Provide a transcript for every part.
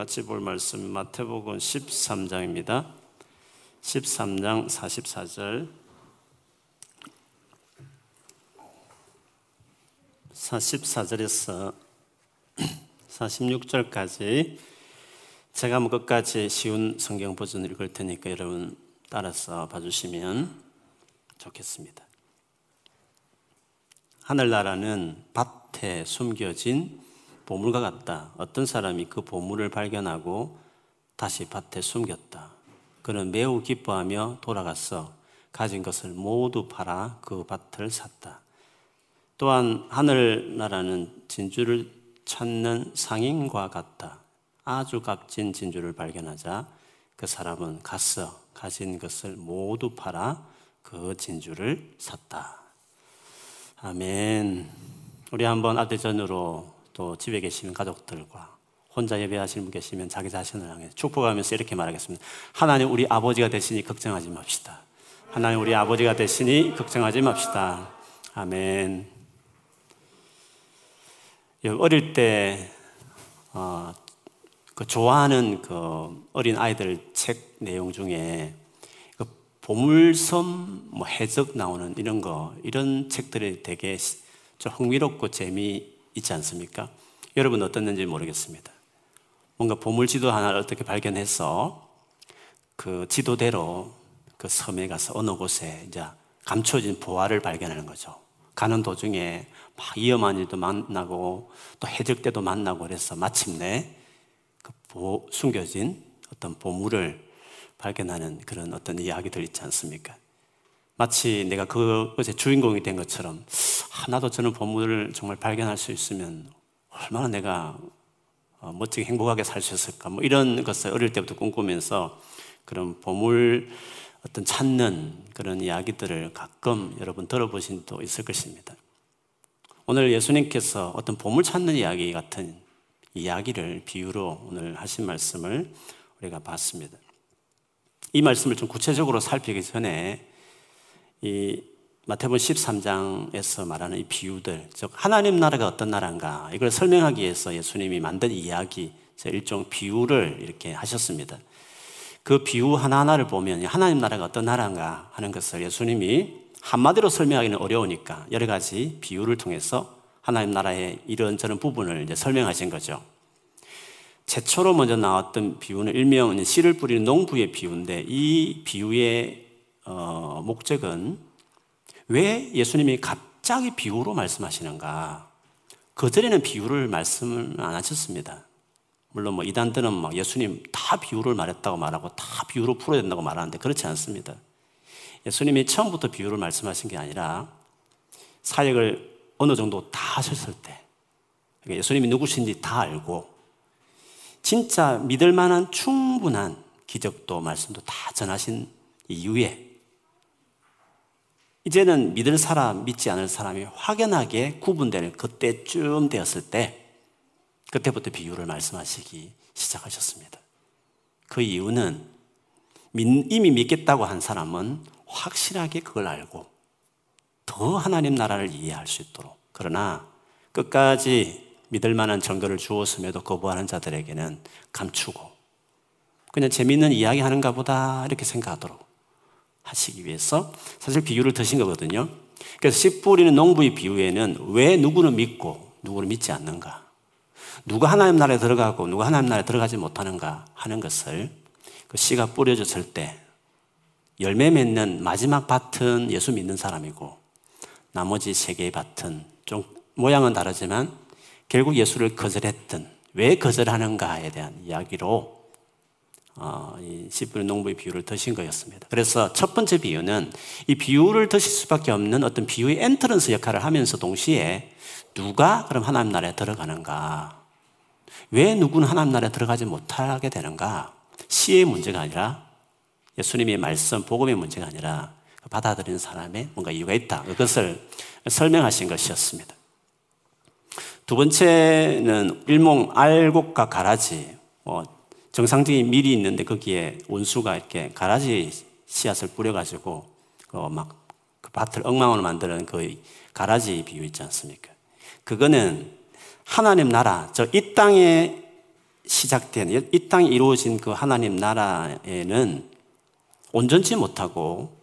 같이 볼 말씀 마태복음 13장입니다. 13장 44절 44절에서 46절까지 제가 뭐 끝까지 쉬운 성경 버전을 읽을 테니까 여러분 따라서 봐주시면 좋겠습니다. 하늘나라는 밭에 숨겨진 보물과 같다. 어떤 사람이 그 보물을 발견하고 다시 밭에 숨겼다. 그는 매우 기뻐하며 돌아가서 가진 것을 모두 팔아 그 밭을 샀다. 또한 하늘나라는 진주를 찾는 상인과 같다. 아주 값진 진주를 발견하자 그 사람은 가서 가진 것을 모두 팔아 그 진주를 샀다. 아멘. 우리 한번 아대전으로 또 집에 계시는 가족들과 혼자 예배하시는 분 계시면 자기 자신을 향해 축복하면서 이렇게 말하겠습니다. 하나님 우리 아버지가 되시니 걱정하지 맙시다. 하나님 우리 아버지가 되시니 걱정하지 맙시다. 아멘. 어릴 때 어, 그 좋아하는 그 어린 아이들 책 내용 중에 그 보물섬 뭐 해적 나오는 이런 거 이런 책들이 되게 좀 흥미롭고 재미 있지 않습니까? 여러분 어떻는지 모르겠습니다. 뭔가 보물 지도 하나를 어떻게 발견해서 그 지도대로 그 섬에 가서 어느 곳에 이제 감춰진 보화를 발견하는 거죠. 가는 도중에 막 위험한 일도 만나고 또 해적 때도 만나고 그래서 마침내 그 보, 숨겨진 어떤 보물을 발견하는 그런 어떤 이야기들 있지 않습니까? 마치 내가 그것의 주인공이 된 것처럼 하나도 저는 보물을 정말 발견할 수 있으면 얼마나 내가 어, 멋지게 행복하게 살 수 있을까 뭐 이런 것을 어릴 때부터 꿈꾸면서 그런 보물 어떤 찾는 그런 이야기들을 가끔 여러분 들어보신 도 있을 것입니다. 오늘 예수님께서 어떤 보물 찾는 이야기 같은 이야기를 비유로 오늘 하신 말씀을 우리가 봤습니다. 이 말씀을 좀 구체적으로 살피기 전에 이 마태복음 13장에서 말하는 이 비유들, 즉 하나님 나라가 어떤 나라인가 이걸 설명하기 위해서 예수님이 만든 이야기, 일종 비유를 이렇게 하셨습니다. 그 비유 하나하나를 보면 하나님 나라가 어떤 나라인가 하는 것을 예수님이 한마디로 설명하기는 어려우니까 여러 가지 비유를 통해서 하나님 나라의 이런저런 부분을 이제 설명하신 거죠. 최초로 먼저 나왔던 비유는 일명 씨를 뿌리는 농부의 비유인데 이 비유의 어, 목적은 왜 예수님이 갑자기 비유로 말씀하시는가? 그전에는 비유를 말씀을 안 하셨습니다. 물론 뭐 이단들은 막 예수님 다 비유를 말했다고 말하고 다 비유로 풀어야 된다고 말하는데 그렇지 않습니다. 예수님이 처음부터 비유를 말씀하신 게 아니라 사역을 어느 정도 다 하셨을 때 그러니까 예수님이 누구신지 다 알고 진짜 믿을 만한 충분한 기적도 말씀도 다 전하신 이후에 이제는 믿을 사람, 믿지 않을 사람이 확연하게 구분될 그때쯤 되었을 때 그때부터 비유를 말씀하시기 시작하셨습니다. 그 이유는 이미 믿겠다고 한 사람은 확실하게 그걸 알고 더 하나님 나라를 이해할 수 있도록 그러나 끝까지 믿을 만한 증거를 주었음에도 거부하는 자들에게는 감추고 그냥 재밌는 이야기 하는가 보다 이렇게 생각하도록 하시기 위해서 사실 비유를 드신 거거든요. 그래서 씨 뿌리는 농부의 비유에는 왜 누구는 믿고 누구는 믿지 않는가 누가 하나님 나라에 들어가고 누가 하나님 나라에 들어가지 못하는가 하는 것을 그 씨가 뿌려졌을 때 열매 맺는 마지막 밭은 예수 믿는 사람이고 나머지 세 개의 밭은 좀 모양은 다르지만 결국 예수를 거절했던 왜 거절하는가에 대한 이야기로 어, 씨 뿌린 농부의 비유를 드신 거였습니다. 그래서 첫 번째 비유는 이 비유를 드실 수밖에 없는 어떤 비유의 엔트런스 역할을 하면서 동시에 누가 그럼 하나님 나라에 들어가는가 왜 누구는 하나님 나라에 들어가지 못하게 되는가? 시의 문제가 아니라 예수님의 말씀, 복음의 문제가 아니라 받아들이는 사람의 뭔가 이유가 있다. 그것을 설명하신 것이었습니다. 두 번째는 일몽 알곡과 가라지. 뭐 정상적인 밀이 있는데 거기에 원수가 이렇게 가라지 씨앗을 뿌려가지고 막그 밭을 엉망으로 만드는 그 가라지 비유 있지 않습니까? 그거는 하나님 나라, 저 이 땅에 시작된 이 땅에 이루어진 그 하나님 나라에는 온전치 못하고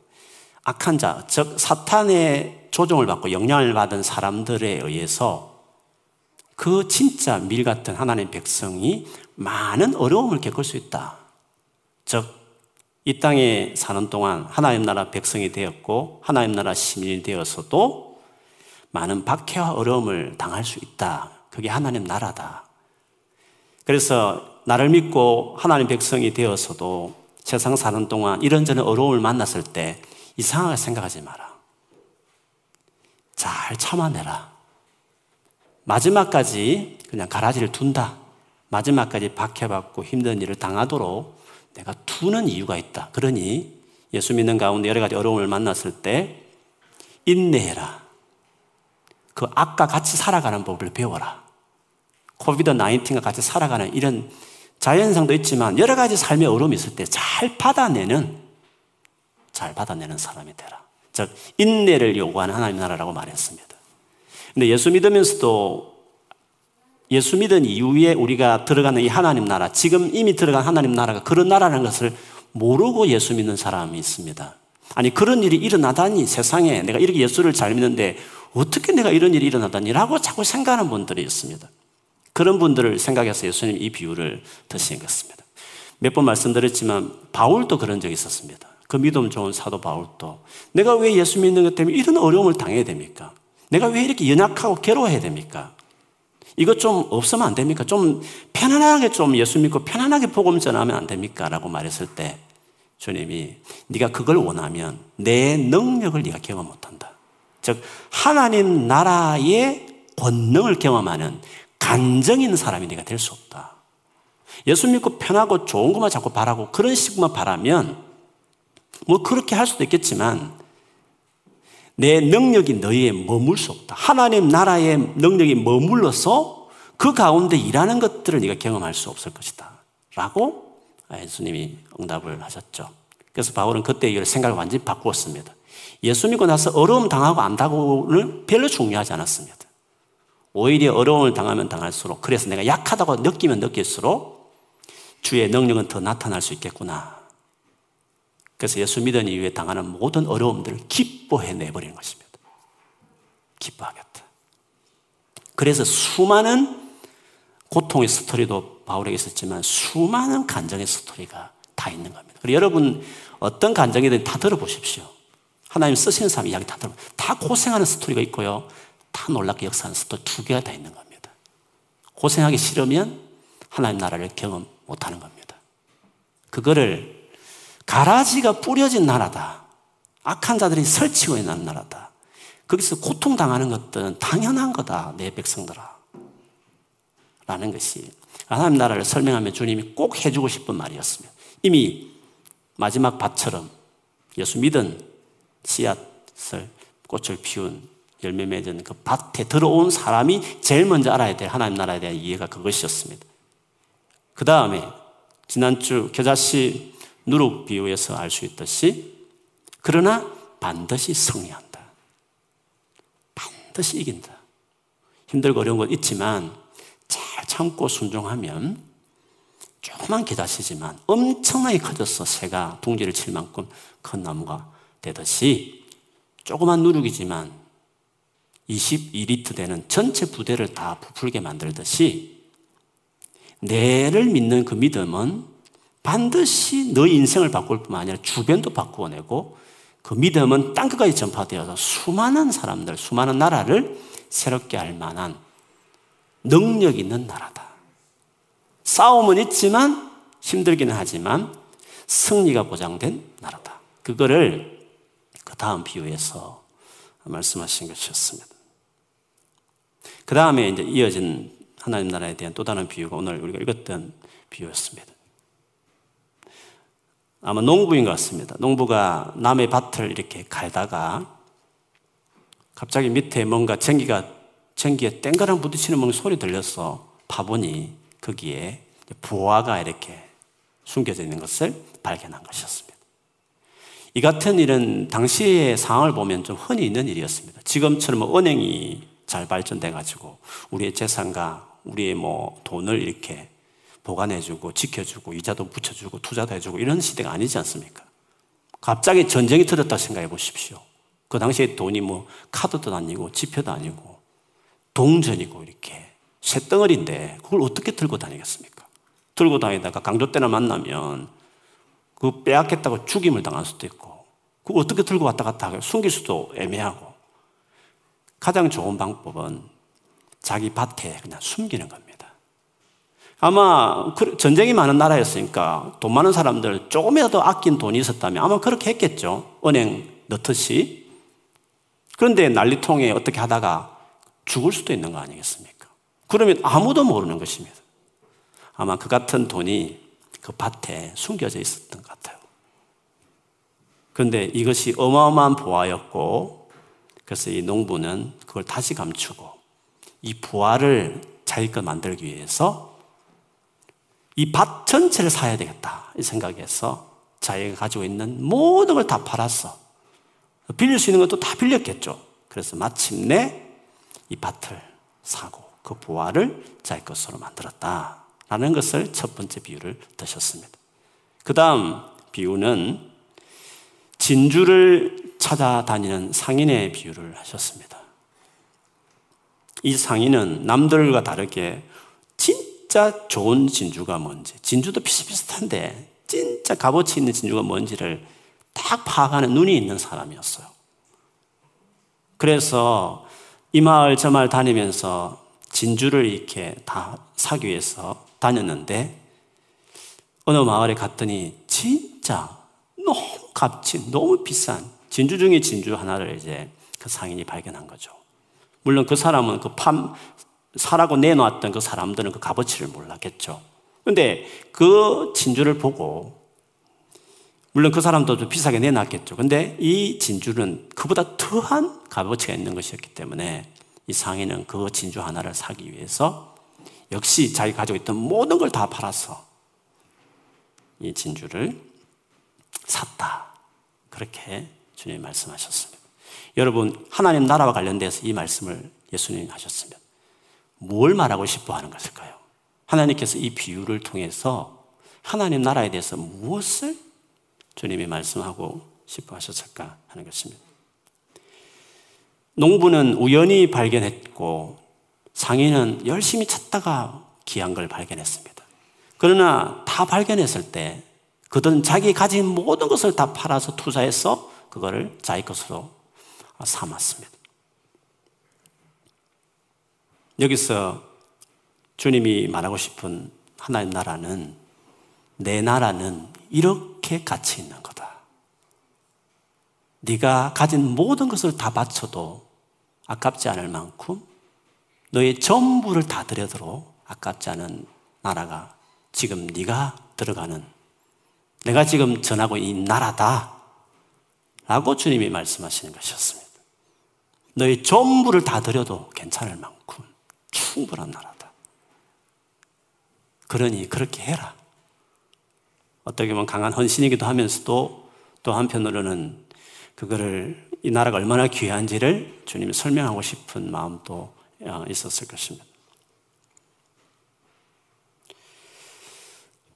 악한 자, 즉 사탄의 조종을 받고 영향을 받은 사람들에 의해서 그 진짜 밀 같은 하나님 백성이 많은 어려움을 겪을 수 있다. 즉, 이 땅에 사는 동안 하나님 나라 백성이 되었고 하나님 나라 시민이 되어서도 많은 박해와 어려움을 당할 수 있다. 그게 하나님 나라다. 그래서 나를 믿고 하나님 백성이 되어서도 세상 사는 동안 이런저런 어려움을 만났을 때 이상하게 생각하지 마라. 잘 참아내라. 마지막까지 그냥 가라지를 둔다. 마지막까지 박해받고 힘든 일을 당하도록 내가 두는 이유가 있다. 그러니 예수 믿는 가운데 여러 가지 어려움을 만났을 때 인내해라. 그 악과 같이 살아가는 법을 배워라. 코비드 19과 같이 살아가는 이런 자연상도 있지만 여러 가지 삶의 어려움이 있을 때 잘 받아내는 잘 받아내는 사람이 되라. 즉 인내를 요구하는 하나님 나라라고 말했습니다. 근데 예수 믿으면서도 예수 믿은 이후에 우리가 들어가는 이 하나님 나라, 지금 이미 들어간 하나님 나라가 그런 나라라는 것을 모르고 예수 믿는 사람이 있습니다. 아니, 그런 일이 일어나다니 세상에 내가 이렇게 예수를 잘 믿는데 어떻게 내가 이런 일이 일어나다니라고 자꾸 생각하는 분들이 있습니다. 그런 분들을 생각해서 예수님 이 비유를 드신 것입니다. 몇 번 말씀드렸지만 바울도 그런 적이 있었습니다. 그 믿음 좋은 사도 바울도 내가 왜 예수 믿는 것 때문에 이런 어려움을 당해야 됩니까? 내가 왜 이렇게 연약하고 괴로워해야 됩니까? 이거 좀 없으면 안 됩니까? 좀 편안하게 좀 예수 믿고 편안하게 복음 전하면 안 됩니까? 라고 말했을 때 주님이 네가 그걸 원하면 내 능력을 네가 경험 못한다. 즉 하나님 나라의 권능을 경험하는 간정 있는 사람이 네가 될 수 없다. 예수 믿고 편하고 좋은 것만 자꾸 바라고 그런 식만 바라면 뭐 그렇게 할 수도 있겠지만 내 능력이 너희에 머물 수 없다. 하나님 나라의 능력이 머물러서 그 가운데 일하는 것들을 네가 경험할 수 없을 것이다. 라고 예수님이 응답을 하셨죠. 그래서 바울은 그때 이걸 생각을 완전히 바꾸었습니다. 예수 믿고 나서 어려움 당하고 안다고는 별로 중요하지 않았습니다. 오히려 어려움을 당하면 당할수록 그래서 내가 약하다고 느끼면 느낄수록 주의 능력은 더 나타날 수 있겠구나. 그래서 예수 믿은 이후에 당하는 모든 어려움들을 기뻐해 내버리는 것입니다. 기뻐하겠다. 그래서 수많은 고통의 스토리도 바울에게 있었지만 수많은 간증의 스토리가 다 있는 겁니다. 그리고 여러분 어떤 간증이든 다 들어보십시오. 하나님 쓰시는 사람 이야기 다 들어. 다 고생하는 스토리가 있고요. 다 놀랍게 역사하는 스토리 두 개가 다 있는 겁니다. 고생하기 싫으면 하나님 나라를 경험 못 하는 겁니다. 그거를 가라지가 뿌려진 나라다. 악한 자들이 설치고 있는 나라다. 거기서 고통당하는 것들은 당연한 거다. 내 백성들아. 라는 것이 하나님 나라를 설명하면 주님이 꼭 해주고 싶은 말이었습니다. 이미 마지막 밭처럼 예수 믿은 씨앗을 꽃을 피운 열매 맺은 그 밭에 들어온 사람이 제일 먼저 알아야 될 하나님 나라에 대한 이해가 그것이었습니다. 그 다음에 지난주 겨자씨 누룩 비유에서 알 수 있듯이 그러나 반드시 승리한다. 반드시 이긴다. 힘들고 어려운 건 있지만 잘 참고 순종하면 조그만 겨자씨지만 엄청나게 커져서 새가 둥지를 칠 만큼 큰 나무가 되듯이 조그만 누룩이지만 22리터 되는 전체 부대를 다 부풀게 만들듯이 내를 믿는 그 믿음은 반드시 너의 인생을 바꿀 뿐만 아니라 주변도 바꾸어내고 그 믿음은 땅 끝까지 전파되어서 수많은 사람들, 수많은 나라를 새롭게 할 만한 능력 있는 나라다. 싸움은 있지만 힘들기는 하지만 승리가 보장된 나라다. 그거를 그 다음 비유에서 말씀하신 것이었습니다. 그 다음에 이제 이어진 하나님 나라에 대한 또 다른 비유가 오늘 우리가 읽었던 비유였습니다. 아마 농부인 것 같습니다. 농부가 남의 밭을 이렇게 갈다가 갑자기 밑에 뭔가 전기가 전기에 땡가랑 부딪히는 뭔가 소리 들려서 파보니 거기에 부화가 이렇게 숨겨져 있는 것을 발견한 것이었습니다. 이 같은 일은 당시의 상황을 보면 좀 흔히 있는 일이었습니다. 지금처럼 은행이 잘 발전돼 가지고 우리의 재산과 우리의 뭐 돈을 이렇게 보관해주고 지켜주고 이자도 붙여주고 투자도 해주고 이런 시대가 아니지 않습니까? 갑자기 전쟁이 터졌다 생각해 보십시오. 그 당시에 돈이 뭐 카드도 아니고 지표도 아니고 동전이고 이렇게 쇳덩어리인데 그걸 어떻게 들고 다니겠습니까? 들고 다니다가 강도 때나 만나면 그 빼앗겠다고 죽임을 당할 수도 있고 그 어떻게 들고 왔다 갔다 숨길 수도 애매하고 가장 좋은 방법은 자기 밭에 그냥 숨기는 겁니다. 아마 그 전쟁이 많은 나라였으니까 돈 많은 사람들 조금이라도 아낀 돈이 있었다면 아마 그렇게 했겠죠. 은행 넣듯이. 그런데 난리통에 어떻게 하다가 죽을 수도 있는 거 아니겠습니까? 그러면 아무도 모르는 것입니다. 아마 그 같은 돈이 그 밭에 숨겨져 있었던 것 같아요. 그런데 이것이 어마어마한 보화였고, 그래서 이 농부는 그걸 다시 감추고, 이 부화를 자기 것 만들기 위해서 이 밭 전체를 사야 되겠다. 이 생각에서 자기가 가지고 있는 모든 걸 다 팔았어. 빌릴 수 있는 것도 다 빌렸겠죠. 그래서 마침내 이 밭을 사고 그 부화를 자기 것으로 만들었다. 라는 것을 첫 번째 비유를 드셨습니다. 그 다음 비유는 진주를 찾아다니는 상인의 비유를 하셨습니다. 이 상인은 남들과 다르게 진짜 좋은 진주가 뭔지, 진주도 비슷비슷한데 진짜 값어치 있는 진주가 뭔지를 딱 파악하는 눈이 있는 사람이었어요. 그래서 이 마을 저 마을 다니면서 진주를 이렇게 다 사기 위해서 다녔는데 어느 마을에 갔더니 진짜 너무 값진, 너무 비싼 진주 중에 진주 하나를 이제 그 상인이 발견한 거죠. 물론 그 사람은 그 팜, 사라고 내놓았던 그 사람들은 그 값어치를 몰랐겠죠. 근데 그 진주를 보고 물론 그 사람도 좀 비싸게 내놨겠죠. 근데 이 진주는 그보다 더한 값어치가 있는 것이었기 때문에 이 상인은 그 진주 하나를 사기 위해서 역시 자기 가지고 있던 모든 걸 다 팔아서 이 진주를 샀다. 그렇게 주님이 말씀하셨습니다. 여러분, 하나님 나라와 관련돼서 이 말씀을 예수님이 하셨으면 뭘 말하고 싶어 하는 것일까요? 하나님께서 이 비유를 통해서 하나님 나라에 대해서 무엇을 주님이 말씀하고 싶어 하셨을까 하는 것입니다. 농부는 우연히 발견했고 상인은 열심히 찾다가 귀한 걸 발견했습니다. 그러나 다 발견했을 때 그들은 자기 가진 모든 것을 다 팔아서 투자해서 그거를 자기 것으로 삼았습니다. 여기서 주님이 말하고 싶은 하나님 나라는 내 나라는 이렇게 가치 있는 거다. 네가 가진 모든 것을 다 바쳐도 아깝지 않을 만큼 너의 전부를 다 들여도 아깝지 않은 나라가 지금 네가 들어가는 내가 지금 전하고 이 나라다 라고 주님이 말씀하시는 것이었습니다. 너의 전부를 다 들여도 괜찮을 만큼 충분한 나라다. 그러니 그렇게 해라. 어떻게 보면 강한 헌신이기도 하면서도 또 한편으로는 그거를 이 나라가 얼마나 귀한지를 주님이 설명하고 싶은 마음도 어, 있었을 것입니다.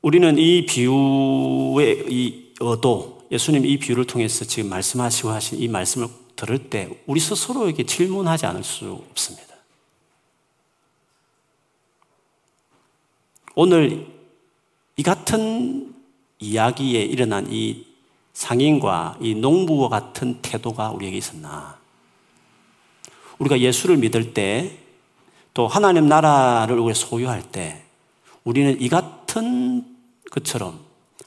우리는 이 비유의 이 어도, 예수님 이 비유를 통해서 지금 말씀하시고 하신 이 말씀을 들을 때 우리 스스로에게 질문하지 않을 수 없습니다. 오늘 이 같은 이야기에 일어난 이 상인과 이 농부와 같은 태도가 우리에게 있었나? 우리가 예수를 믿을 때 또 하나님 나라를 우리 소유할 때 우리는 이 같은 것처럼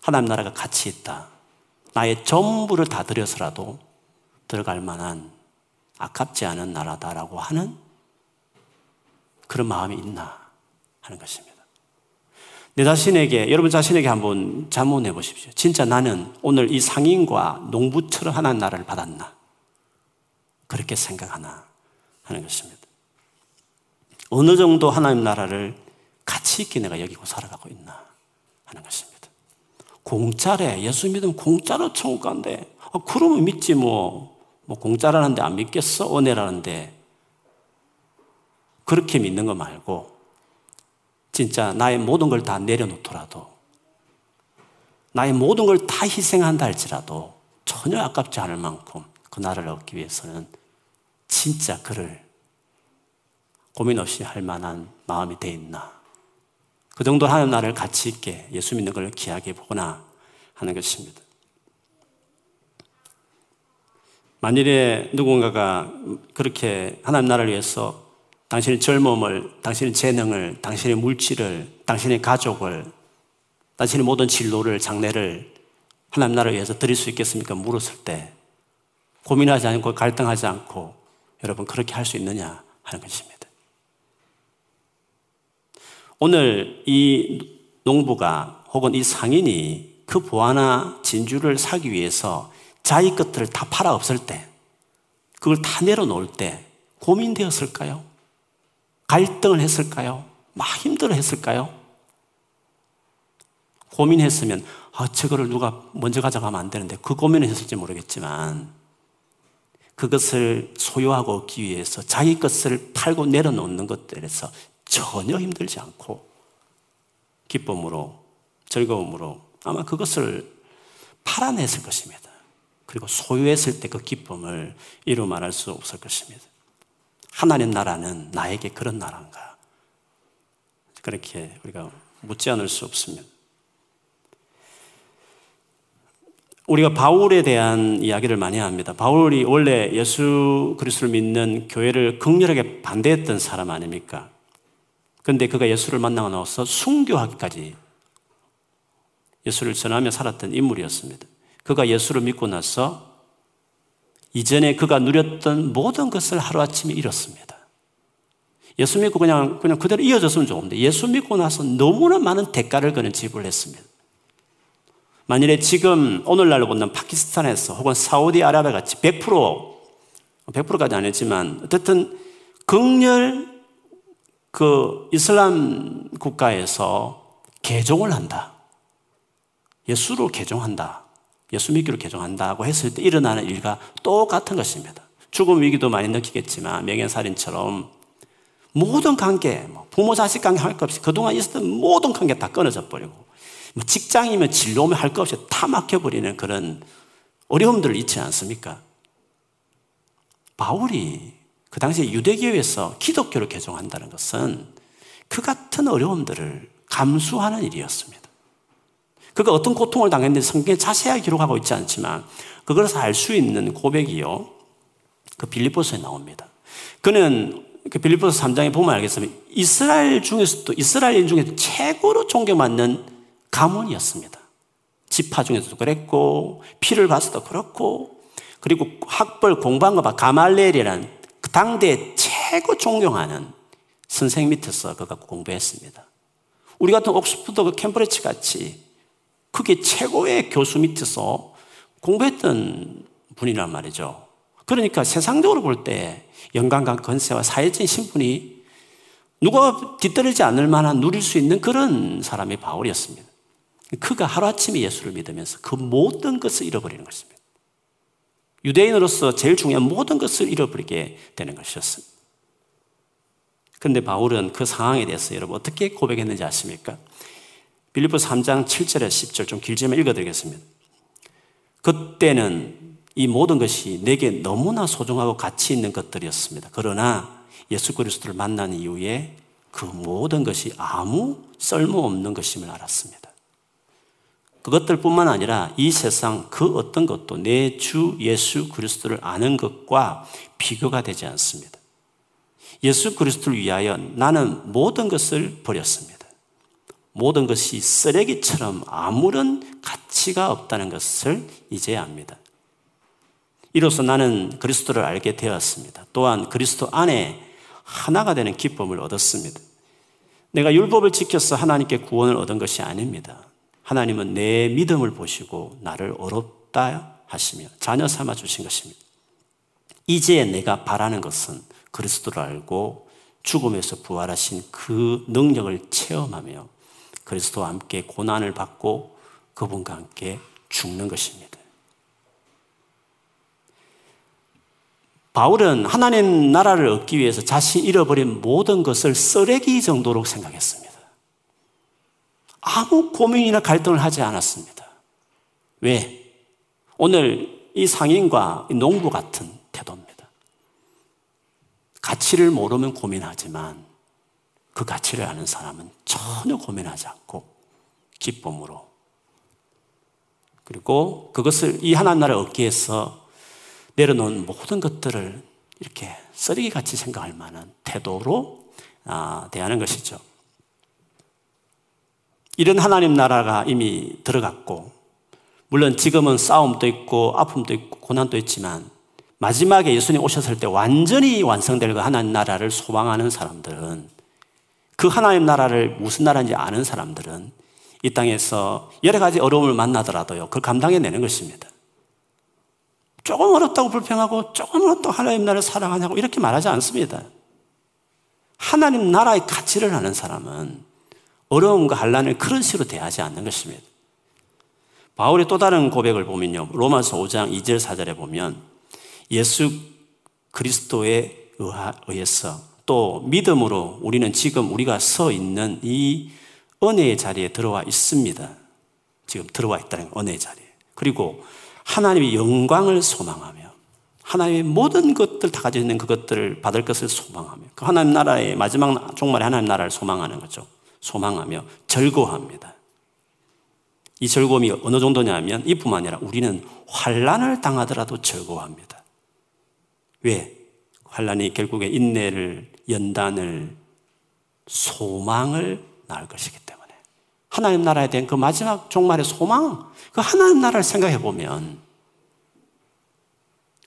하나님 나라가 가치 있다. 나의 전부를 다 들여서라도 들어갈 만한 아깝지 않은 나라다라고 하는 그런 마음이 있나 하는 것입니다. 내 자신에게, 여러분 자신에게 한번 자문해 보십시오. 진짜 나는 오늘 이 상인과 농부처럼 하나님 나라를 받았나? 그렇게 생각하나? 하는 것입니다. 어느 정도 하나님 나라를 가치 있게 내가 여기고 살아가고 있나 하는 것입니다. 공짜래. 예수 믿으면 공짜로 천국 간대. 아, 그러면 믿지 뭐. 뭐 공짜라는데 안 믿겠어? 은혜라는데. 그렇게 믿는 거 말고 진짜 나의 모든 걸 다 내려놓더라도 나의 모든 걸 다 희생한다 할지라도 전혀 아깝지 않을 만큼 그 나라를 얻기 위해서는 진짜 그를 고민 없이 할 만한 마음이 돼 있나. 그 정도 하나님 나라를 가치 있게 예수 믿는 걸 귀하게 보거나 하는 것입니다. 만일에 누군가가 그렇게 하나님 나라를 위해서 당신의 젊음을, 당신의 재능을, 당신의 물질을, 당신의 가족을, 당신의 모든 진로를, 장래를 하나님 나라를 위해서 드릴 수 있겠습니까? 물었을 때 고민하지 않고 갈등하지 않고 여러분 그렇게 할 수 있느냐 하는 것입니다. 오늘 이 농부가 혹은 이 상인이 그 보아나 진주를 사기 위해서 자기 것들을 다 팔아 없을 때 그걸 다 내려놓을 때 고민되었을까요? 갈등을 했을까요? 막 힘들어 했을까요? 고민했으면 아, 저거를 누가 먼저 가져가면 안 되는데 그 고민을 했을지 모르겠지만 그것을 소유하고 얻기 위해서 자기 것을 팔고 내려놓는 것들에서 전혀 힘들지 않고 기쁨으로 즐거움으로 아마 그것을 팔아냈을 것입니다. 그리고 소유했을 때 그 기쁨을 이루 말할 수 없을 것입니다. 하나님 나라는 나에게 그런 나라인가? 그렇게 우리가 묻지 않을 수 없습니다. 우리가 바울에 대한 이야기를 많이 합니다. 바울이 원래 예수 그리스도를 믿는 교회를 극렬하게 반대했던 사람 아닙니까? 근데 그가 예수를 만나고 나서 순교하기까지 예수를 전하며 살았던 인물이었습니다. 그가 예수를 믿고 나서 이전에 그가 누렸던 모든 것을 하루아침에 잃었습니다. 예수 믿고 그냥, 그냥 그대로 이어졌으면 좋은데 예수 믿고 나서 너무나 많은 대가를 그는 지불했습니다. 만일에 지금 오늘날로 보면 파키스탄에서 혹은 사우디아라비아 같이 100% 100%까지 아니지만 어쨌든 극렬 그 이슬람 국가에서 개종을 한다. 예수로 개종한다. 예수 믿기로 개종한다고 했을 때 일어나는 일과 똑같은 것입니다. 죽음 위기도 많이 느끼겠지만 명예살인처럼 모든 관계, 뭐 부모 자식 관계 할 것 없이 그동안 있었던 모든 관계 다 끊어져 버리고 뭐 직장이면 진로면 할 것 없이 다 막혀버리는 그런 어려움들을 잊지 않습니까? 바울이 그 당시에 유대교에서 기독교를 개종한다는 것은 그 같은 어려움들을 감수하는 일이었습니다. 그가 어떤 고통을 당했는지 성경에 자세하게 기록하고 있지 않지만 그것을 알 수 있는 고백이요. 그 빌립보서에 나옵니다. 그는 그 빌립보서 3장에 보면 알겠습니다. 이스라엘 중에서도 이스라엘 중에 최고로 존경받는 가문이었습니다. 지파 중에서도 그랬고 피를 봐서도 그렇고 그리고 학벌 공부한 거 봐. 가말레엘이라는 그 당대 최고 존경하는 선생 밑에서 그가 공부했습니다. 우리 같은 옥스퍼드 그 캠브리지 같이 그게 최고의 교수 밑에서 공부했던 분이란 말이죠. 그러니까 세상적으로 볼 때 영광과 건세와 사회적인 신분이 누가 뒤떨어지지 않을 만한 누릴 수 있는 그런 사람이 바울이었습니다. 그가 하루아침에 예수를 믿으면서 그 모든 것을 잃어버리는 것입니다. 유대인으로서 제일 중요한 모든 것을 잃어버리게 되는 것이었습니다. 그런데 바울은 그 상황에 대해서 여러분 어떻게 고백했는지 아십니까? 빌리포 3장 7절에 10절 좀 길지만 읽어드리겠습니다. 그때는 이 모든 것이 내게 너무나 소중하고 가치 있는 것들이었습니다. 그러나 예수 그리스도를 만난 이후에 그 모든 것이 아무 쓸모없는 것임을 알았습니다. 그것들뿐만 아니라 이 세상 그 어떤 것도 내 주 예수 그리스도를 아는 것과 비교가 되지 않습니다. 예수 그리스도를 위하여 나는 모든 것을 버렸습니다. 모든 것이 쓰레기처럼 아무런 가치가 없다는 것을 이제 압니다. 이로써 나는 그리스도를 알게 되었습니다. 또한 그리스도 안에 하나가 되는 기쁨을 얻었습니다. 내가 율법을 지켜서 하나님께 구원을 얻은 것이 아닙니다. 하나님은 내 믿음을 보시고 나를 어렵다 하시며 자녀 삼아 주신 것입니다. 이제 내가 바라는 것은 그리스도를 알고 죽음에서 부활하신 그 능력을 체험하며 그리스도와 함께 고난을 받고 그분과 함께 죽는 것입니다. 바울은 하나님 나라를 얻기 위해서 자신이 잃어버린 모든 것을 쓰레기 정도로 생각했습니다. 아무 고민이나 갈등을 하지 않았습니다. 왜? 오늘 이 상인과 농부 같은 태도입니다. 가치를 모르면 고민하지만 그 가치를 아는 사람은 전혀 고민하지 않고 기쁨으로 그리고 그것을 이 하나님 나라를 얻기 위해서 내려놓은 모든 것들을 이렇게 쓰레기 같이 생각할 만한 태도로 아, 대하는 것이죠. 이런 하나님 나라가 이미 들어갔고, 물론 지금은 싸움도 있고, 아픔도 있고, 고난도 있지만, 마지막에 예수님 오셨을 때 완전히 완성될 그 하나님 나라를 소망하는 사람들은, 그 하나님 나라를 무슨 나라인지 아는 사람들은 이 땅에서 여러 가지 어려움을 만나더라도요, 그걸 감당해내는 것입니다. 조금 어렵다고 불평하고, 조금 어렵다고 하나님 나라를 사랑하냐고 이렇게 말하지 않습니다. 하나님 나라의 가치를 아는 사람은 어려움과 한란을 그런 식으로 대하지 않는 것입니다. 바울의 또 다른 고백을 보면요. 로마서 5장 2절 4절에 보면 예수 그리스도에 의해서 또 믿음으로 우리는 지금 우리가 서 있는 이 은혜의 자리에 들어와 있습니다. 지금 들어와 있다는 은혜의 자리에. 그리고 하나님의 영광을 소망하며 하나님의 모든 것들 다 가지고 있는 그것들을 받을 것을 소망하며 그 하나님 나라의 마지막 종말의 하나님 나라를 소망하는 거죠. 소망하며 즐거워합니다. 이 즐거움이 어느 정도냐면 이뿐만 아니라 우리는 환란을 당하더라도 즐거워합니다. 왜? 환란이 결국에 인내를 연단을 소망을 낳을 것이기 때문에 하나님 나라에 대한 그 마지막 종말의 소망, 그 하나님 나라를 생각해 보면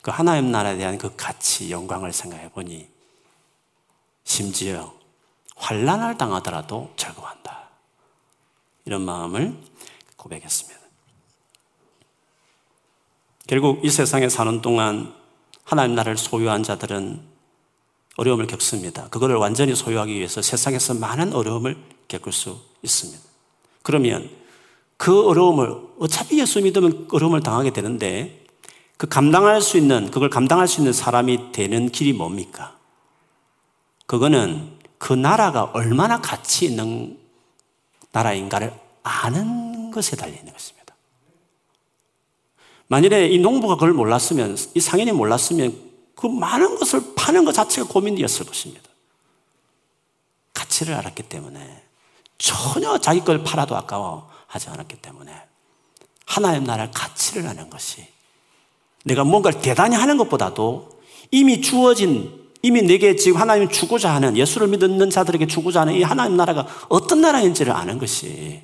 그 하나님 나라에 대한 그 가치, 영광을 생각해 보니 심지어 환란을 당하더라도 즐거워한다. 이런 마음을 고백했습니다. 결국 이 세상에 사는 동안 하나님 나라를 소유한 자들은 어려움을 겪습니다. 그거를 완전히 소유하기 위해서 세상에서 많은 어려움을 겪을 수 있습니다. 그러면 그 어려움을 어차피 예수 믿으면 어려움을 당하게 되는데 그 감당할 수 있는 그걸 감당할 수 있는 사람이 되는 길이 뭡니까? 그거는 그 나라가 얼마나 가치 있는 나라인가를 아는 것에 달려 있는 것입니다. 만일에 이 농부가 그걸 몰랐으면, 이 상인이 몰랐으면 그 많은 것을 파는 것 자체가 고민이었을 것입니다. 가치를 알았기 때문에 전혀 자기 걸 팔아도 아까워하지 않았기 때문에 하나님 나라의 가치를 아는 것이 내가 뭔가를 대단히 하는 것보다도 이미 주어진 이미 내게 지금 하나님 주고자 하는 예수를 믿는 자들에게 주고자 하는 이 하나님 나라가 어떤 나라인지를 아는 것이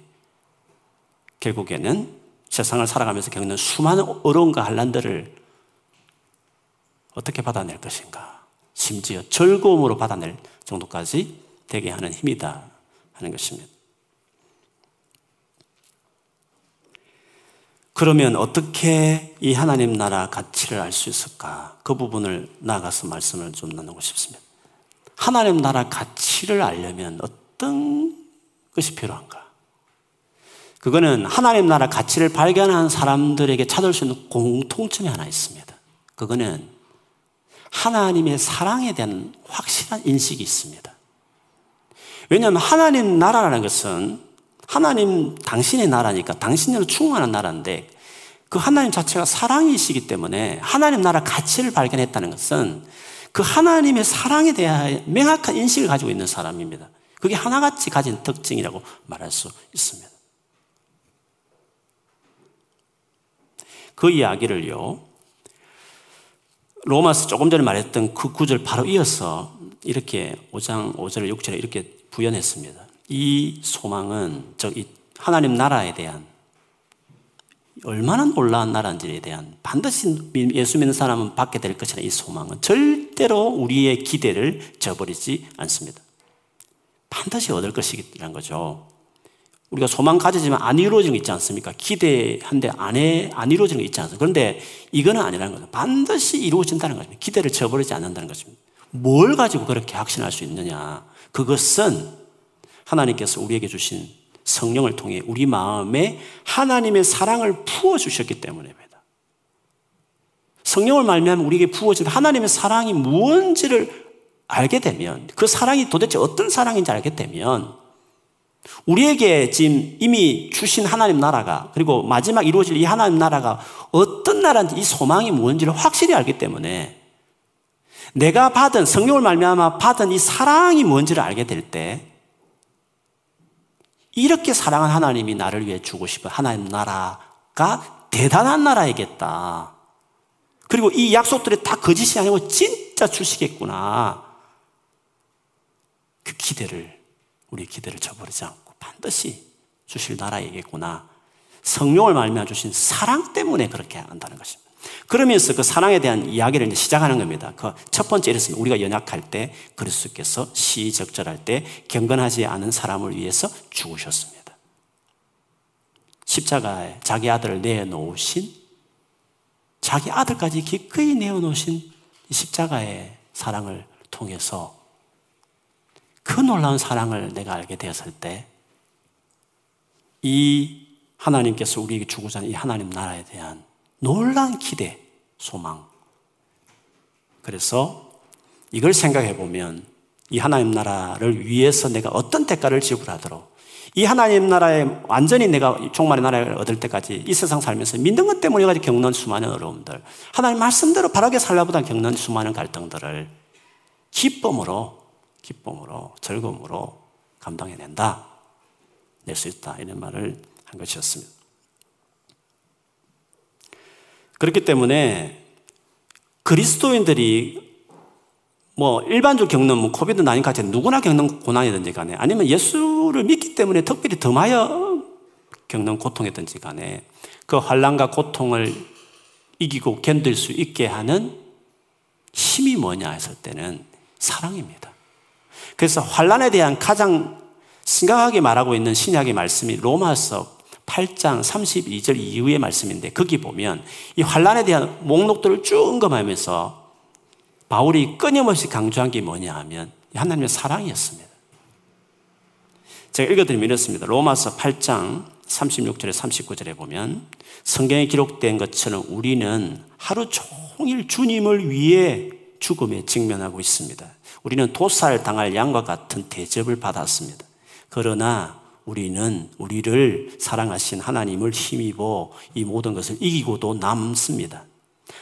결국에는 세상을 살아가면서 겪는 수많은 어려움과 한란들을 어떻게 받아낼 것인가. 심지어 즐거움으로 받아낼 정도까지 되게 하는 힘이다 하는 것입니다. 그러면 어떻게 이 하나님 나라 가치를 알 수 있을까? 그 부분을 나가서 말씀을 좀 나누고 싶습니다. 하나님 나라 가치를 알려면 어떤 것이 필요한가? 그거는 하나님 나라 가치를 발견한 사람들에게 찾을 수 있는 공통점이 하나 있습니다. 그거는 하나님의 사랑에 대한 확실한 인식이 있습니다. 왜냐하면 하나님 나라라는 것은 하나님 당신의 나라니까 당신으로 충만한 나라인데 그 하나님 자체가 사랑이시기 때문에 하나님 나라 가치를 발견했다는 것은 그 하나님의 사랑에 대한 명확한 인식을 가지고 있는 사람입니다. 그게 하나같이 가진 특징이라고 말할 수 있습니다. 그 이야기를요, 로마서 조금 전에 말했던 그 구절 바로 이어서 이렇게 5장 5절 6절에 이렇게 부연했습니다. 이 소망은 저이 하나님 나라에 대한 얼마나 놀라운 나라인지에 대한 반드시 예수 믿는 사람은 받게 될 것이라는 이 소망은 절대로 우리의 기대를 저버리지 않습니다. 반드시 얻을 것이라는 거죠. 우리가 소망 가지지만 안 이루어지는 거 있지 않습니까? 기대한데 안, 해, 안 이루어지는 거 있지 않습니까? 그런데 이거는 아니라는 거죠. 반드시 이루어진다는 거죠. 기대를 저버리지 않는다는 것입니다. 뭘 가지고 그렇게 확신할 수 있느냐? 그것은 하나님께서 우리에게 주신 성령을 통해 우리 마음에 하나님의 사랑을 부어 주셨기 때문입니다. 성령을 말미암아 우리에게 부어진 하나님의 사랑이 무엇인지를 알게 되면 그 사랑이 도대체 어떤 사랑인지 알게 되면 우리에게 지금 이미 주신 하나님 나라가 그리고 마지막 이루어질 이 하나님 나라가 어떤 나라인지 이 소망이 뭔지를 확실히 알기 때문에 내가 받은 성령을 말미암아 받은 이 사랑이 뭔지를 알게 될 때 이렇게 사랑한 하나님이 나를 위해 주고 싶은 하나님 나라가 대단한 나라이겠다. 그리고 이 약속들이 다 거짓이 아니고 진짜 주시겠구나. 그 기대를 우리 기대를 저버리지 않고 반드시 주실 나라이겠구나. 성령을 말미암아 주신 사랑 때문에 그렇게 한다는 것입니다. 그러면서 그 사랑에 대한 이야기를 이제 시작하는 겁니다. 그 첫 번째 이랬습니다. 우리가 연약할 때 그리스도께서 시적절할 때 경건하지 않은 사람을 위해서 죽으셨습니다. 십자가에 자기 아들을 내놓으신 자기 아들까지 기꺼이 내어놓으신 십자가의 사랑을 통해서 그 놀라운 사랑을 내가 알게 되었을 때 이 하나님께서 우리에게 주고자 하는 이 하나님 나라에 대한 놀란 기대, 소망. 그래서 이걸 생각해 보면 이 하나님 나라를 위해서 내가 어떤 대가를 지불하도록 이 하나님 나라에 완전히 내가 종말의 나라를 얻을 때까지 이 세상 살면서 믿는 것 때문에 가지고 겪는 수많은 어려움들, 하나님 말씀대로 바르게 살라보다 겪는 수많은 갈등들을 기쁨으로, 기쁨으로, 즐거움으로 감당해낸다. 낼 수 있다. 이런 말을 한 것이었습니다. 그렇기 때문에 그리스도인들이 뭐 일반적으로 겪는 뭐 코비드 나인 같이 누구나 겪는 고난이든지 간에 아니면 예수를 믿기 때문에 특별히 더하여 겪는 고통이든지 간에 그 환란과 고통을 이기고 견딜 수 있게 하는 힘이 뭐냐 했을 때는 사랑입니다. 그래서 환란에 대한 가장 심각하게 말하고 있는 신약의 말씀이 로마서 8장 32절 이후의 말씀인데 거기 보면 이 환란에 대한 목록들을 쭉 언급하면서 바울이 끊임없이 강조한 게 뭐냐 하면 하나님의 사랑이었습니다. 제가 읽어드리면 이렇습니다. 로마서 8장 36절에 39절에 보면 성경에 기록된 것처럼 우리는 하루 종일 주님을 위해 죽음에 직면하고 있습니다. 우리는 도살 당할 양과 같은 대접을 받았습니다. 그러나 우리는 우리를 사랑하신 하나님을 힘입어 이 모든 것을 이기고도 남습니다.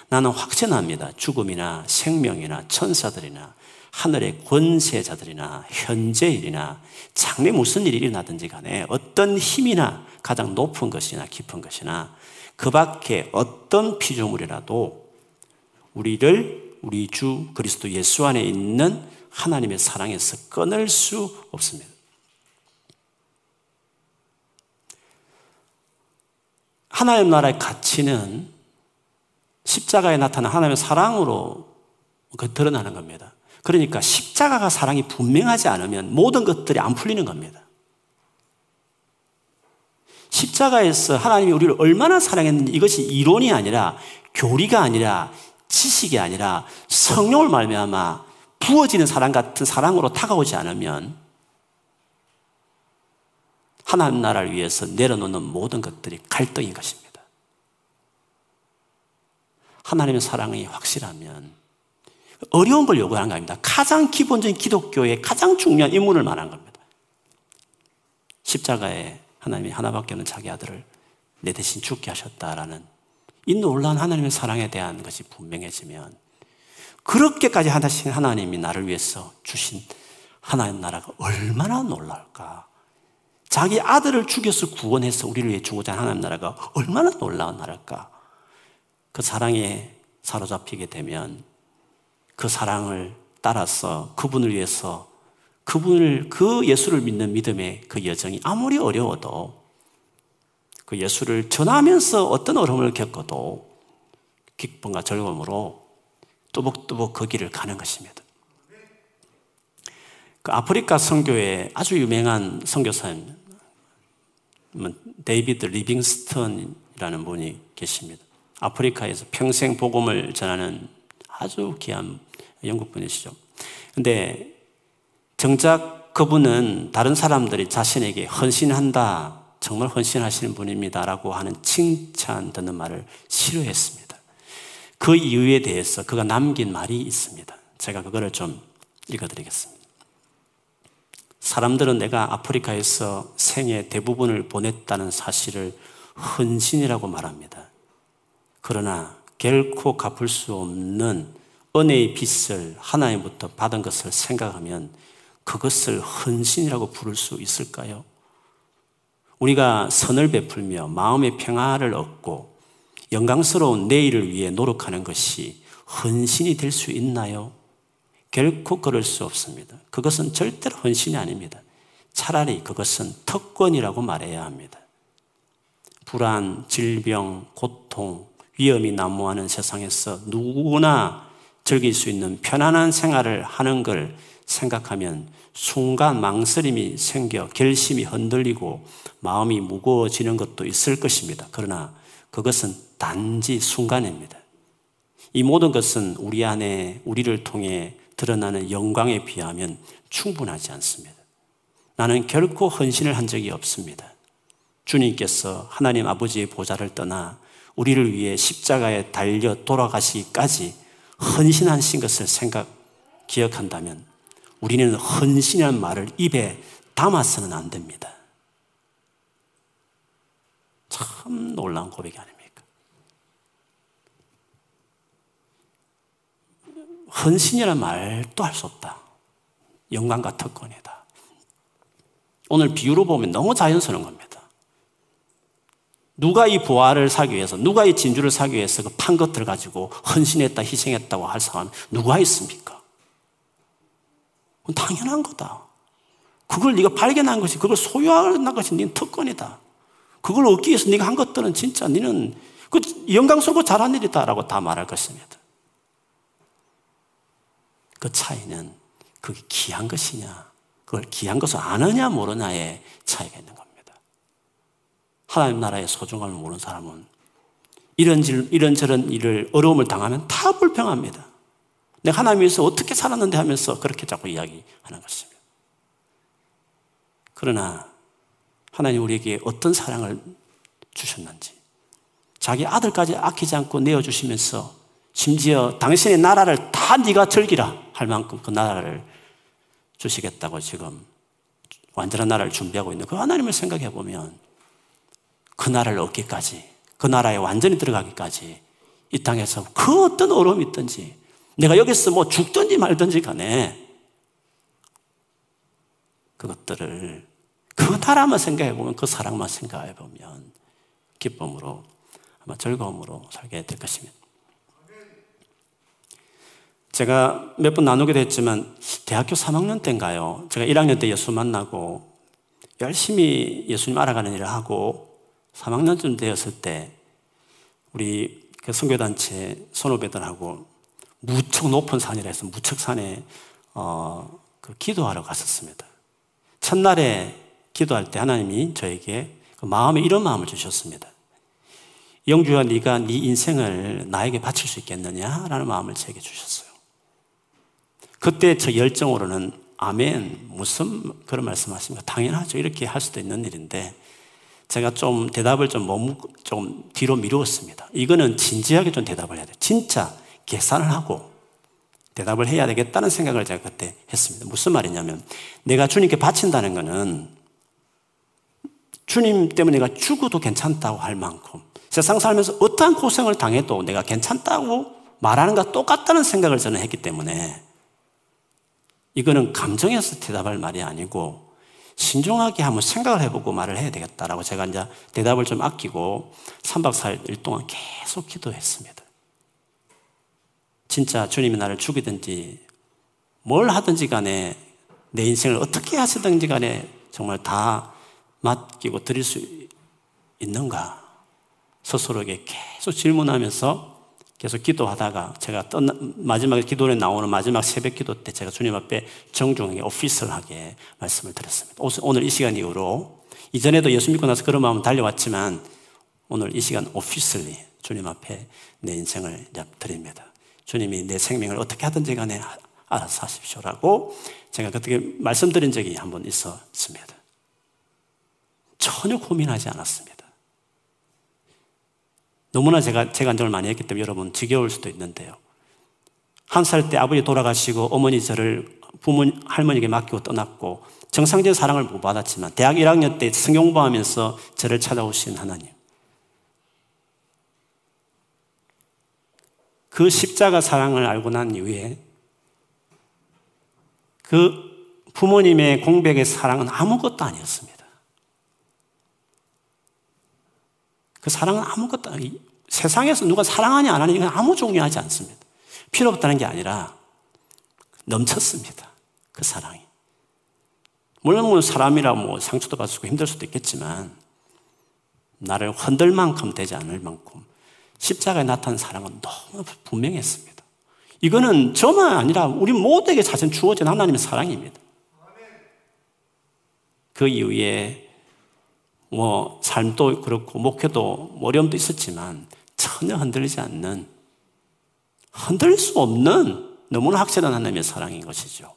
나는 확신합니다. 죽음이나 생명이나 천사들이나 하늘의 권세자들이나 현재일이나 장래 무슨 일이 일어나든지 간에 어떤 힘이나 가장 높은 것이나 깊은 것이나 그 밖에 어떤 피조물이라도 우리를 우리 주 그리스도 예수 안에 있는 하나님의 사랑에서 끊을 수 없습니다. 하나님 나라의 가치는 십자가에 나타난 하나님의 사랑으로 그 드러나는 겁니다. 그러니까 십자가가 사랑이 분명하지 않으면 모든 것들이 안 풀리는 겁니다. 십자가에서 하나님이 우리를 얼마나 사랑했는지 이것이 이론이 아니라 교리가 아니라 지식이 아니라 성령을 말미암아 부어지는 사랑 같은 사랑으로 다가오지 않으면 하나님 나라를 위해서 내려놓는 모든 것들이 갈등인 것입니다. 하나님의 사랑이 확실하면 어려운 걸 요구하는 거 아닙니다. 가장 기본적인 기독교의 가장 중요한 임무를 말한 겁니다. 십자가에 하나님이 하나밖에 없는 자기 아들을 내 대신 죽게 하셨다라는 이 놀라운 하나님의 사랑에 대한 것이 분명해지면 그렇게까지 하신 하나님이 나를 위해서 주신 하나님 나라가 얼마나 놀랄까. 자기 아들을 죽여서 구원해서 우리를 위해 주고자 하는 나라가 얼마나 놀라운 나라일까. 그 사랑에 사로잡히게 되면 그 사랑을 따라서 그분을 위해서 그분을, 그 예수를 믿는 믿음의 그 여정이 아무리 어려워도 그 예수를 전하면서 어떤 어려움을 겪어도 기쁨과 즐거움으로 뚜벅뚜벅 그 길을 가는 것입니다. 그 아프리카 선교에 아주 유명한 선교사님, 뭐 데이비드 리빙스턴이라는 분이 계십니다. 아프리카에서 평생 복음을 전하는 아주 귀한 영국 분이시죠. 근데 정작 그분은 다른 사람들이 자신에게 헌신한다, 정말 헌신하시는 분입니다라고 하는 칭찬 듣는 말을 싫어했습니다. 그 이유에 대해서 그가 남긴 말이 있습니다. 제가 그거를 좀 읽어드리겠습니다. 사람들은 내가 아프리카에서 생애 대부분을 보냈다는 사실을 헌신이라고 말합니다. 그러나 결코 갚을 수 없는 은혜의 빚을 하나님부터 받은 것을 생각하면 그것을 헌신이라고 부를 수 있을까요? 우리가 선을 베풀며 마음의 평화를 얻고 영광스러운 내일을 위해 노력하는 것이 헌신이 될 수 있나요? 결코 그럴 수 없습니다. 그것은 절대로 헌신이 아닙니다. 차라리 그것은 특권이라고 말해야 합니다. 불안, 질병, 고통, 위험이 난무하는 세상에서 누구나 즐길 수 있는 편안한 생활을 하는 걸 생각하면 순간 망설임이 생겨 결심이 흔들리고 마음이 무거워지는 것도 있을 것입니다. 그러나 그것은 단지 순간입니다. 이 모든 것은 우리 안에 우리를 통해 드러나는 영광에 비하면 충분하지 않습니다. 나는 결코 헌신을 한 적이 없습니다. 주님께서 하나님 아버지의 보좌를 떠나 우리를 위해 십자가에 달려 돌아가시기까지 헌신하신 것을 생각, 기억한다면 우리는 헌신이라는 말을 입에 담아서는 안 됩니다. 참 놀라운 고백이 아닙니까? 헌신이라는 말도 할 수 없다. 영광과 특권이다. 오늘 비유로 보면 너무 자연스러운 겁니다. 누가 이 부활을 사기 위해서, 누가 이 진주를 사기 위해서 그 판 것들 가지고 헌신했다, 희생했다고 할 사람 누가 있습니까? 당연한 거다. 그걸 네가 발견한 것이, 그걸 소유하는 것이 네 특권이다. 그걸 얻기 위해서 네가 한 것들은 진짜 너는 그 영광스럽고 잘한 일이다라고 다 말할 것입니다. 그 차이는 그게 귀한 것이냐, 그걸 귀한 것을 아느냐 모르냐의 차이가 있는 겁니다. 하나님 나라의 소중함을 모르는 사람은 이런 이런저런 일을 어려움을 당하면 다 불평합니다. 내가 하나님에서 어떻게 살았는데 하면서 그렇게 자꾸 이야기하는 것입니다. 그러나 하나님 우리에게 어떤 사랑을 주셨는지 자기 아들까지 아끼지 않고 내어주시면서 심지어 당신의 나라를 다 네가 즐기라 할 만큼 그 나라를 주시겠다고 지금 완전한 나라를 준비하고 있는 그 하나님을 생각해 보면 그 나라를 얻기까지 그 나라에 완전히 들어가기까지 이 땅에서 그 어떤 어려움이 있든지 내가 여기서 뭐 죽든지 말든지 간에 그것들을 그 나라만 생각해 보면 그 사랑만 생각해 보면 기쁨으로 아마 즐거움으로 살게 될 것입니다. 제가 몇 번 나누기도 했지만 대학교 3학년 때인가요? 제가 1학년 때 예수 만나고 열심히 예수님 알아가는 일을 하고 3학년쯤 되었을 때 우리 그 선교단체 선후배들하고 무척 높은 산이라 해서 무척 산에 어, 그 기도하러 갔었습니다. 첫날에 기도할 때 하나님이 저에게 그 마음에 이런 마음을 주셨습니다. 영주야 네가 네 인생을 나에게 바칠 수 있겠느냐라는 마음을 제게 주셨어요. 그때 저 열정으로는 아멘 무슨 그런 말씀하십니까? 당연하죠. 이렇게 할 수도 있는 일인데 제가 좀 대답을 좀 머무, 좀 뒤로 미루었습니다. 이거는 진지하게 좀 대답을 해야 돼요. 진짜 계산을 하고 대답을 해야 되겠다는 생각을 제가 그때 했습니다. 무슨 말이냐면 내가 주님께 바친다는 것은 주님 때문에 내가 죽어도 괜찮다고 할 만큼 세상 살면서 어떠한 고생을 당해도 내가 괜찮다고 말하는 것 똑같다는 생각을 저는 했기 때문에 이거는 감정에서 대답할 말이 아니고 신중하게 한번 생각을 해보고 말을 해야 되겠다라고 제가 이제 대답을 좀 아끼고 3박 4일 동안 계속 기도했습니다. 진짜 주님이 나를 죽이든지 뭘 하든지 간에 내 인생을 어떻게 하시든지 간에 정말 다 맡기고 드릴 수 있는가? 스스로에게 계속 질문하면서 계속 기도하다가 제가 떠나, 마지막에 기도에 나오는 마지막 새벽 기도 때 제가 주님 앞에 정중하게 오피셜하게 말씀을 드렸습니다. 오늘 이 시간 이후로 이전에도 예수 믿고 나서 그런 마음 달려왔지만 오늘 이 시간 오피셜리 주님 앞에 내 인생을 드립니다. 주님이 내 생명을 어떻게 하든지 간에 알아서 하십시오라고 제가 그렇게 말씀드린 적이 한 번 있었습니다. 전혀 고민하지 않았습니다. 너무나 제가 재간정을 많이 했기 때문에 여러분 지겨울 수도 있는데요. 한 살 때 아버지 돌아가시고 어머니 저를 부모 할머니에게 맡기고 떠났고 정상적인 사랑을 못 받았지만 대학 1학년 때 성경 공부하면서 저를 찾아오신 하나님. 그 십자가 사랑을 알고 난 이후에 그 부모님의 공백의 사랑은 아무것도 아니었습니다. 그 사랑은 아무것도 아니 세상에서 누가 사랑하니 안 하니 이건 아무 중요하지 않습니다. 필요 없다는 게 아니라 넘쳤습니다. 그 사랑이. 물론 뭐 사람이라 뭐 상처도 받을 수 힘들 수도 있겠지만 나를 흔들 만큼 되지 않을 만큼 십자가에 나타난 사랑은 너무 분명했습니다. 이거는 저만 아니라 우리 모두에게 자신 주어진 하나님의 사랑입니다. 그 이후에 뭐 삶도 그렇고 목회도 어려움도 있었지만 전혀 흔들리지 않는 흔들릴 수 없는 너무나 확실한 하나님의 사랑인 것이죠.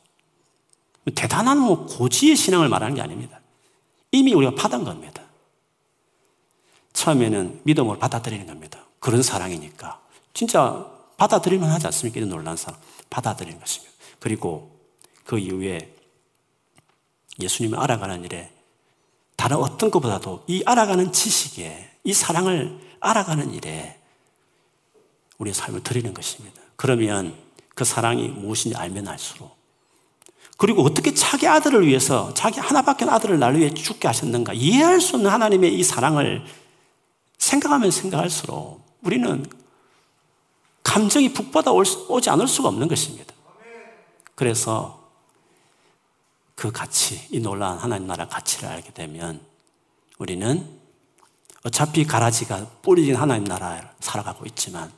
대단한 뭐 고지의 신앙을 말하는 게 아닙니다. 이미 우리가 받은 겁니다. 처음에는 믿음으로 받아들이는 겁니다. 그런 사랑이니까. 진짜 받아들일만 하지 않습니까? 이런 놀란 사랑. 받아들이는 것입니다. 그리고 그 이후에 예수님을 알아가는 일에 다른 어떤 것보다도 이 알아가는 지식에 이 사랑을 알아가는 일에 우리의 삶을 드리는 것입니다. 그러면 그 사랑이 무엇인지 알면 알수록 그리고 어떻게 자기 아들을 위해서 자기 하나밖에 아들을 날 위해 죽게 하셨는가 이해할 수 없는 하나님의 이 사랑을 생각하면 생각할수록 우리는 감정이 북받아 오지 않을 수가 없는 것입니다. 그래서 그 가치, 이 놀라운 하나님 나라 가치를 알게 되면 우리는 어차피 가라지가 뿌리진 하나님 나라에 살아가고 있지만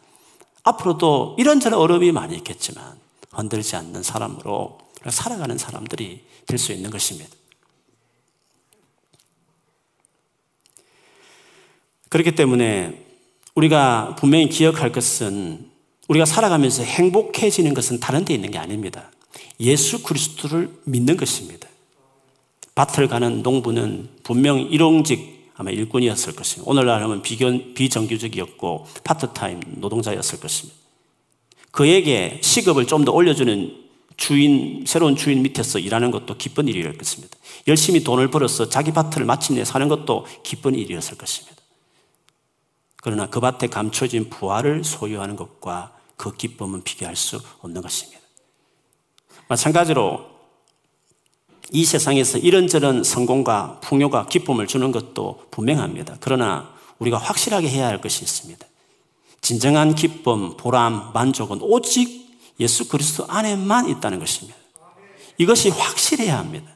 앞으로도 이런저런 어려움이 많이 있겠지만 흔들지 않는 사람으로 살아가는 사람들이 될 수 있는 것입니다. 그렇기 때문에 우리가 분명히 기억할 것은 우리가 살아가면서 행복해지는 것은 다른 데 있는 게 아닙니다. 예수 그리스도를 믿는 것입니다. 밭을 가는 농부는 분명 일용직 아마 일꾼이었을 것입니다. 오늘날 하면 비견, 비정규직이었고 파트타임 노동자였을 것입니다. 그에게 시급을 좀 더 올려주는 주인, 새로운 주인 밑에서 일하는 것도 기쁜 일이었을 것입니다. 열심히 돈을 벌어서 자기 밭을 마침내 사는 것도 기쁜 일이었을 것입니다. 그러나 그 밭에 감춰진 부활을 소유하는 것과 그 기쁨은 비교할 수 없는 것입니다. 마찬가지로 이 세상에서 이런저런 성공과 풍요가 기쁨을 주는 것도 분명합니다. 그러나 우리가 확실하게 해야 할 것이 있습니다. 진정한 기쁨, 보람, 만족은 오직 예수 그리스도 안에만 있다는 것입니다. 이것이 확실해야 합니다.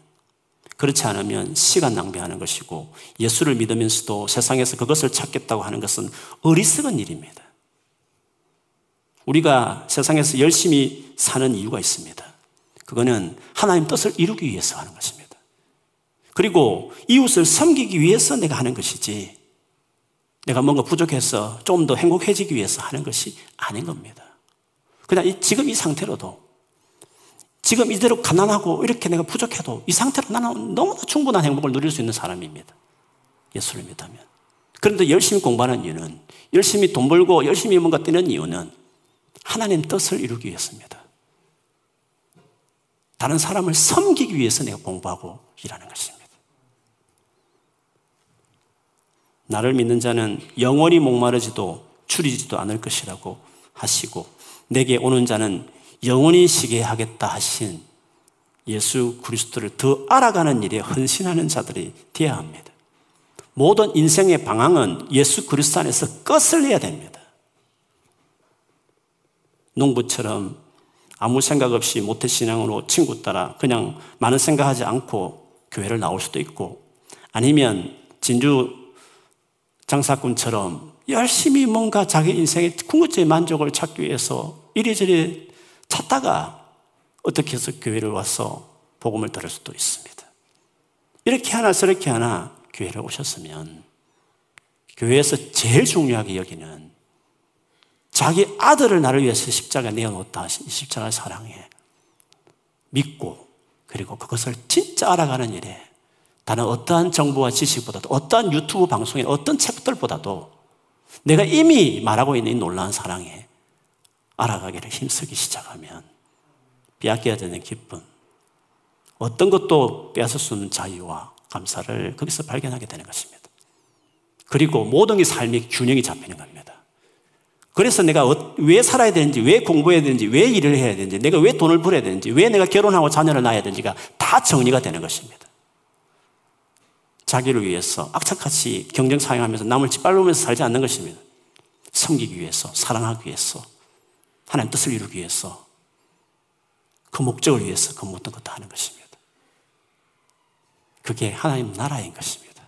그렇지 않으면 시간 낭비하는 것이고 예수를 믿으면서도 세상에서 그것을 찾겠다고 하는 것은 어리석은 일입니다. 우리가 세상에서 열심히 사는 이유가 있습니다. 그거는 하나님 뜻을 이루기 위해서 하는 것입니다. 그리고 이웃을 섬기기 위해서 내가 하는 것이지 내가 뭔가 부족해서 좀 더 행복해지기 위해서 하는 것이 아닌 겁니다. 그냥 지금 이 상태로도 지금 이대로 가난하고 이렇게 내가 부족해도 이 상태로 나는 너무나 충분한 행복을 누릴 수 있는 사람입니다. 예수를 믿으면. 그런데 열심히 공부하는 이유는 열심히 돈 벌고 열심히 뭔가 뛰는 이유는 하나님 뜻을 이루기 위해서입니다. 다른 사람을 섬기기 위해서 내가 공부하고 일하는 것입니다. 나를 믿는 자는 영원히 목마르지도 추리지도 않을 것이라고 하시고 내게 오는 자는 영원히 쉬게 하겠다 하신 예수 그리스도를 더 알아가는 일에 헌신하는 자들이 되어야 합니다. 모든 인생의 방향은 예수 그리스도 안에서 끝을 내야 됩니다. 농부처럼 아무 생각 없이 모태신앙으로 친구 따라 그냥 많은 생각하지 않고 교회를 나올 수도 있고 아니면 진주 장사꾼처럼 열심히 뭔가 자기 인생의 궁극적인 만족을 찾기 위해서 이리저리 찾다가 어떻게 해서 교회를 와서 복음을 들을 수도 있습니다. 이렇게 하나 저렇게 하나 교회를 오셨으면 교회에서 제일 중요하게 여기는 자기 아들을 나를 위해서 십자가 내어놓다 하신 십자가 사랑해 믿고 그리고 그것을 진짜 알아가는 일에 다른 어떠한 정보와 지식보다도 어떠한 유튜브 방송에 어떤 책들보다도 내가 이미 말하고 있는 이 놀라운 사랑에 알아가기를 힘쓰기 시작하면 빼앗겨야 되는 기쁨, 어떤 것도 빼앗을 수 없는 자유와 감사를 거기서 발견하게 되는 것입니다. 그리고 모든 게 삶의 균형이 잡히는 겁니다. 그래서 내가 어, 왜 살아야 되는지, 왜 공부해야 되는지, 왜 일을 해야 되는지, 내가 왜 돈을 벌어야 되는지, 왜 내가 결혼하고 자녀를 낳아야 되는지가 다 정리가 되는 것입니다. 자기를 위해서 악착같이 경쟁 사용하면서 남을 짓밟으면서 살지 않는 것입니다. 섬기기 위해서, 사랑하기 위해서, 하나님 뜻을 이루기 위해서, 그 목적을 위해서 그 모든 것도 하는 것입니다. 그게 하나님 나라인 것입니다.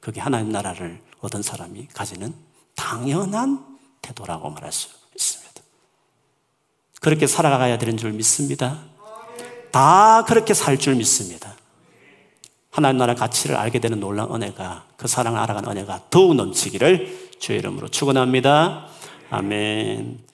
그게 하나님 나라를 얻은 사람이 가지는 당연한 태도라고 말할 수 있습니다. 그렇게 살아가야 되는 줄 믿습니다. 다 그렇게 살 줄 믿습니다. 하나님 나라 가치를 알게 되는 놀라운 은혜가 그 사랑을 알아가는 은혜가 더욱 넘치기를 주의 이름으로 축원합니다. 아멘.